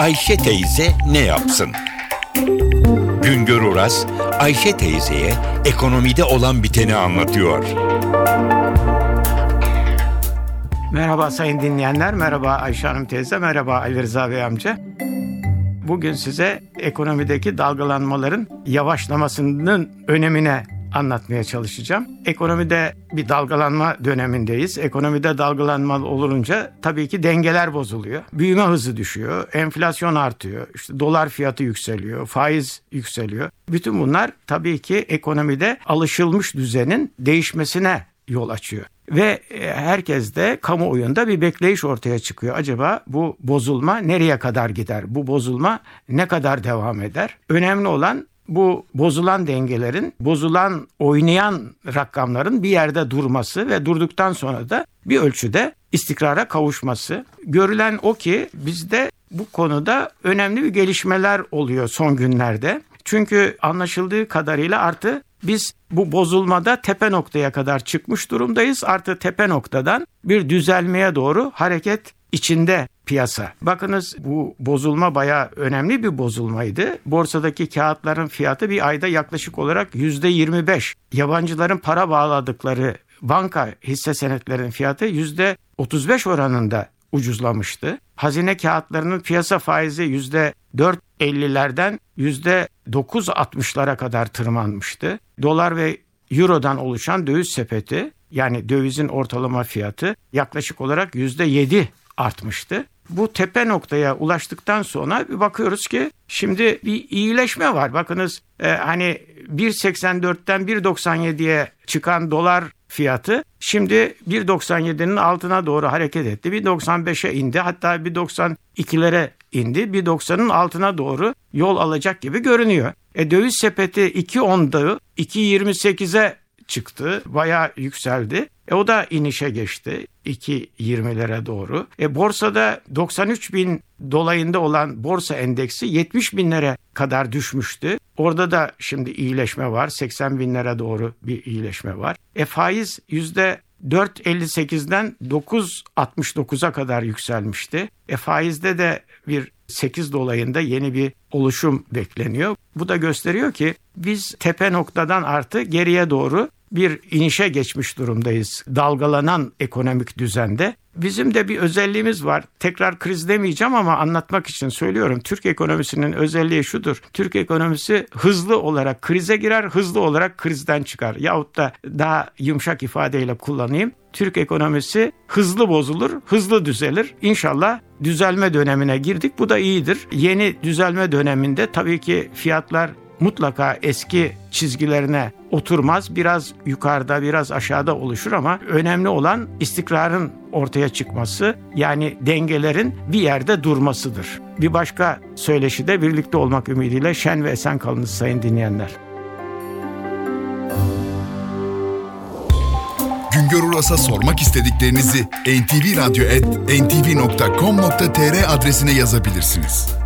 Ayşe teyze ne yapsın? Güngör Oras, Ayşe teyzeye ekonomide olan biteni anlatıyor. Merhaba sayın dinleyenler, merhaba Ayşe Hanım teyze, merhaba Ali Rıza Bey amca. Bugün size ekonomideki dalgalanmaların yavaşlamasının önemine anlatmaya çalışacağım. Ekonomide bir dalgalanma dönemindeyiz. Ekonomide dalgalanma olunca tabii ki dengeler bozuluyor. Büyüme hızı düşüyor, enflasyon artıyor, işte dolar fiyatı yükseliyor, faiz yükseliyor. Bütün bunlar tabii ki ekonomide alışılmış düzenin değişmesine yol açıyor. Ve e, herkes de kamuoyunda bir bekleyiş ortaya çıkıyor. Acaba bu bozulma nereye kadar gider? Bu bozulma ne kadar devam eder? Önemli olan bu bozulan dengelerin, bozulan oynayan rakamların bir yerde durması ve durduktan sonra da bir ölçüde istikrara kavuşması. Görülen o ki bizde bu konuda önemli bir gelişmeler oluyor son günlerde. Çünkü anlaşıldığı kadarıyla artı biz bu bozulmada tepe noktaya kadar çıkmış durumdayız. Artı tepe noktadan bir düzelmeye doğru hareket içinde piyasa. Bakınız bu bozulma bayağı önemli bir bozulmaydı. Borsadaki kağıtların fiyatı bir ayda yaklaşık olarak %25. Yabancıların para bağladıkları banka hisse senetlerinin fiyatı %35 oranında ucuzlamıştı. Hazine kağıtlarının piyasa faizi %4.50'lerden %9.60'lara kadar tırmanmıştı. Dolar ve Euro'dan oluşan döviz sepeti yani dövizin ortalama fiyatı yaklaşık olarak %7 artmıştı. Bu tepe noktaya ulaştıktan sonra bir bakıyoruz ki şimdi bir iyileşme var. Bakınız e, hani 1.84'ten 1.97'ye çıkan dolar fiyatı şimdi 1.97'nin altına doğru hareket etti. 1.95'e indi hatta 1.92'lere indi. 1.90'ın altına doğru yol alacak gibi görünüyor. E, döviz sepeti 2.10'da 2.28'e çıktı. Bayağı yükseldi. E, o da inişe geçti 2.20'lere doğru. E, borsada 93 bin dolayında olan borsa endeksi 70 binlere kadar düşmüştü. Orada da şimdi iyileşme var. 80 binlere doğru bir iyileşme var. E, faiz yüzde 4.58'den 9.69'a kadar yükselmişti. E, faizde de bir 8 dolayında yeni bir oluşum bekleniyor. Bu da gösteriyor ki biz tepe noktadan artı geriye doğru bir inişe geçmiş durumdayız dalgalanan ekonomik düzende. Bizim de bir özelliğimiz var. Tekrar kriz demeyeceğim ama anlatmak için söylüyorum. Türk ekonomisinin özelliği şudur. Türk ekonomisi hızlı olarak krize girer, hızlı olarak krizden çıkar. Yahut da daha yumuşak ifadeyle kullanayım. Türk ekonomisi hızlı bozulur, hızlı düzelir. İnşallah düzelme dönemine girdik. Bu da iyidir. Yeni düzelme döneminde tabii ki fiyatlar mutlaka eski çizgilerine oturmaz. Biraz yukarıda biraz aşağıda oluşur ama önemli olan istikrarın ortaya çıkması yani dengelerin bir yerde durmasıdır. Bir başka söyleşide birlikte olmak ümidiyle şen ve esen kalınız sayın dinleyenler. Güngör Uras'a sormak istediklerinizi ntvradio.com.tr adresine yazabilirsiniz.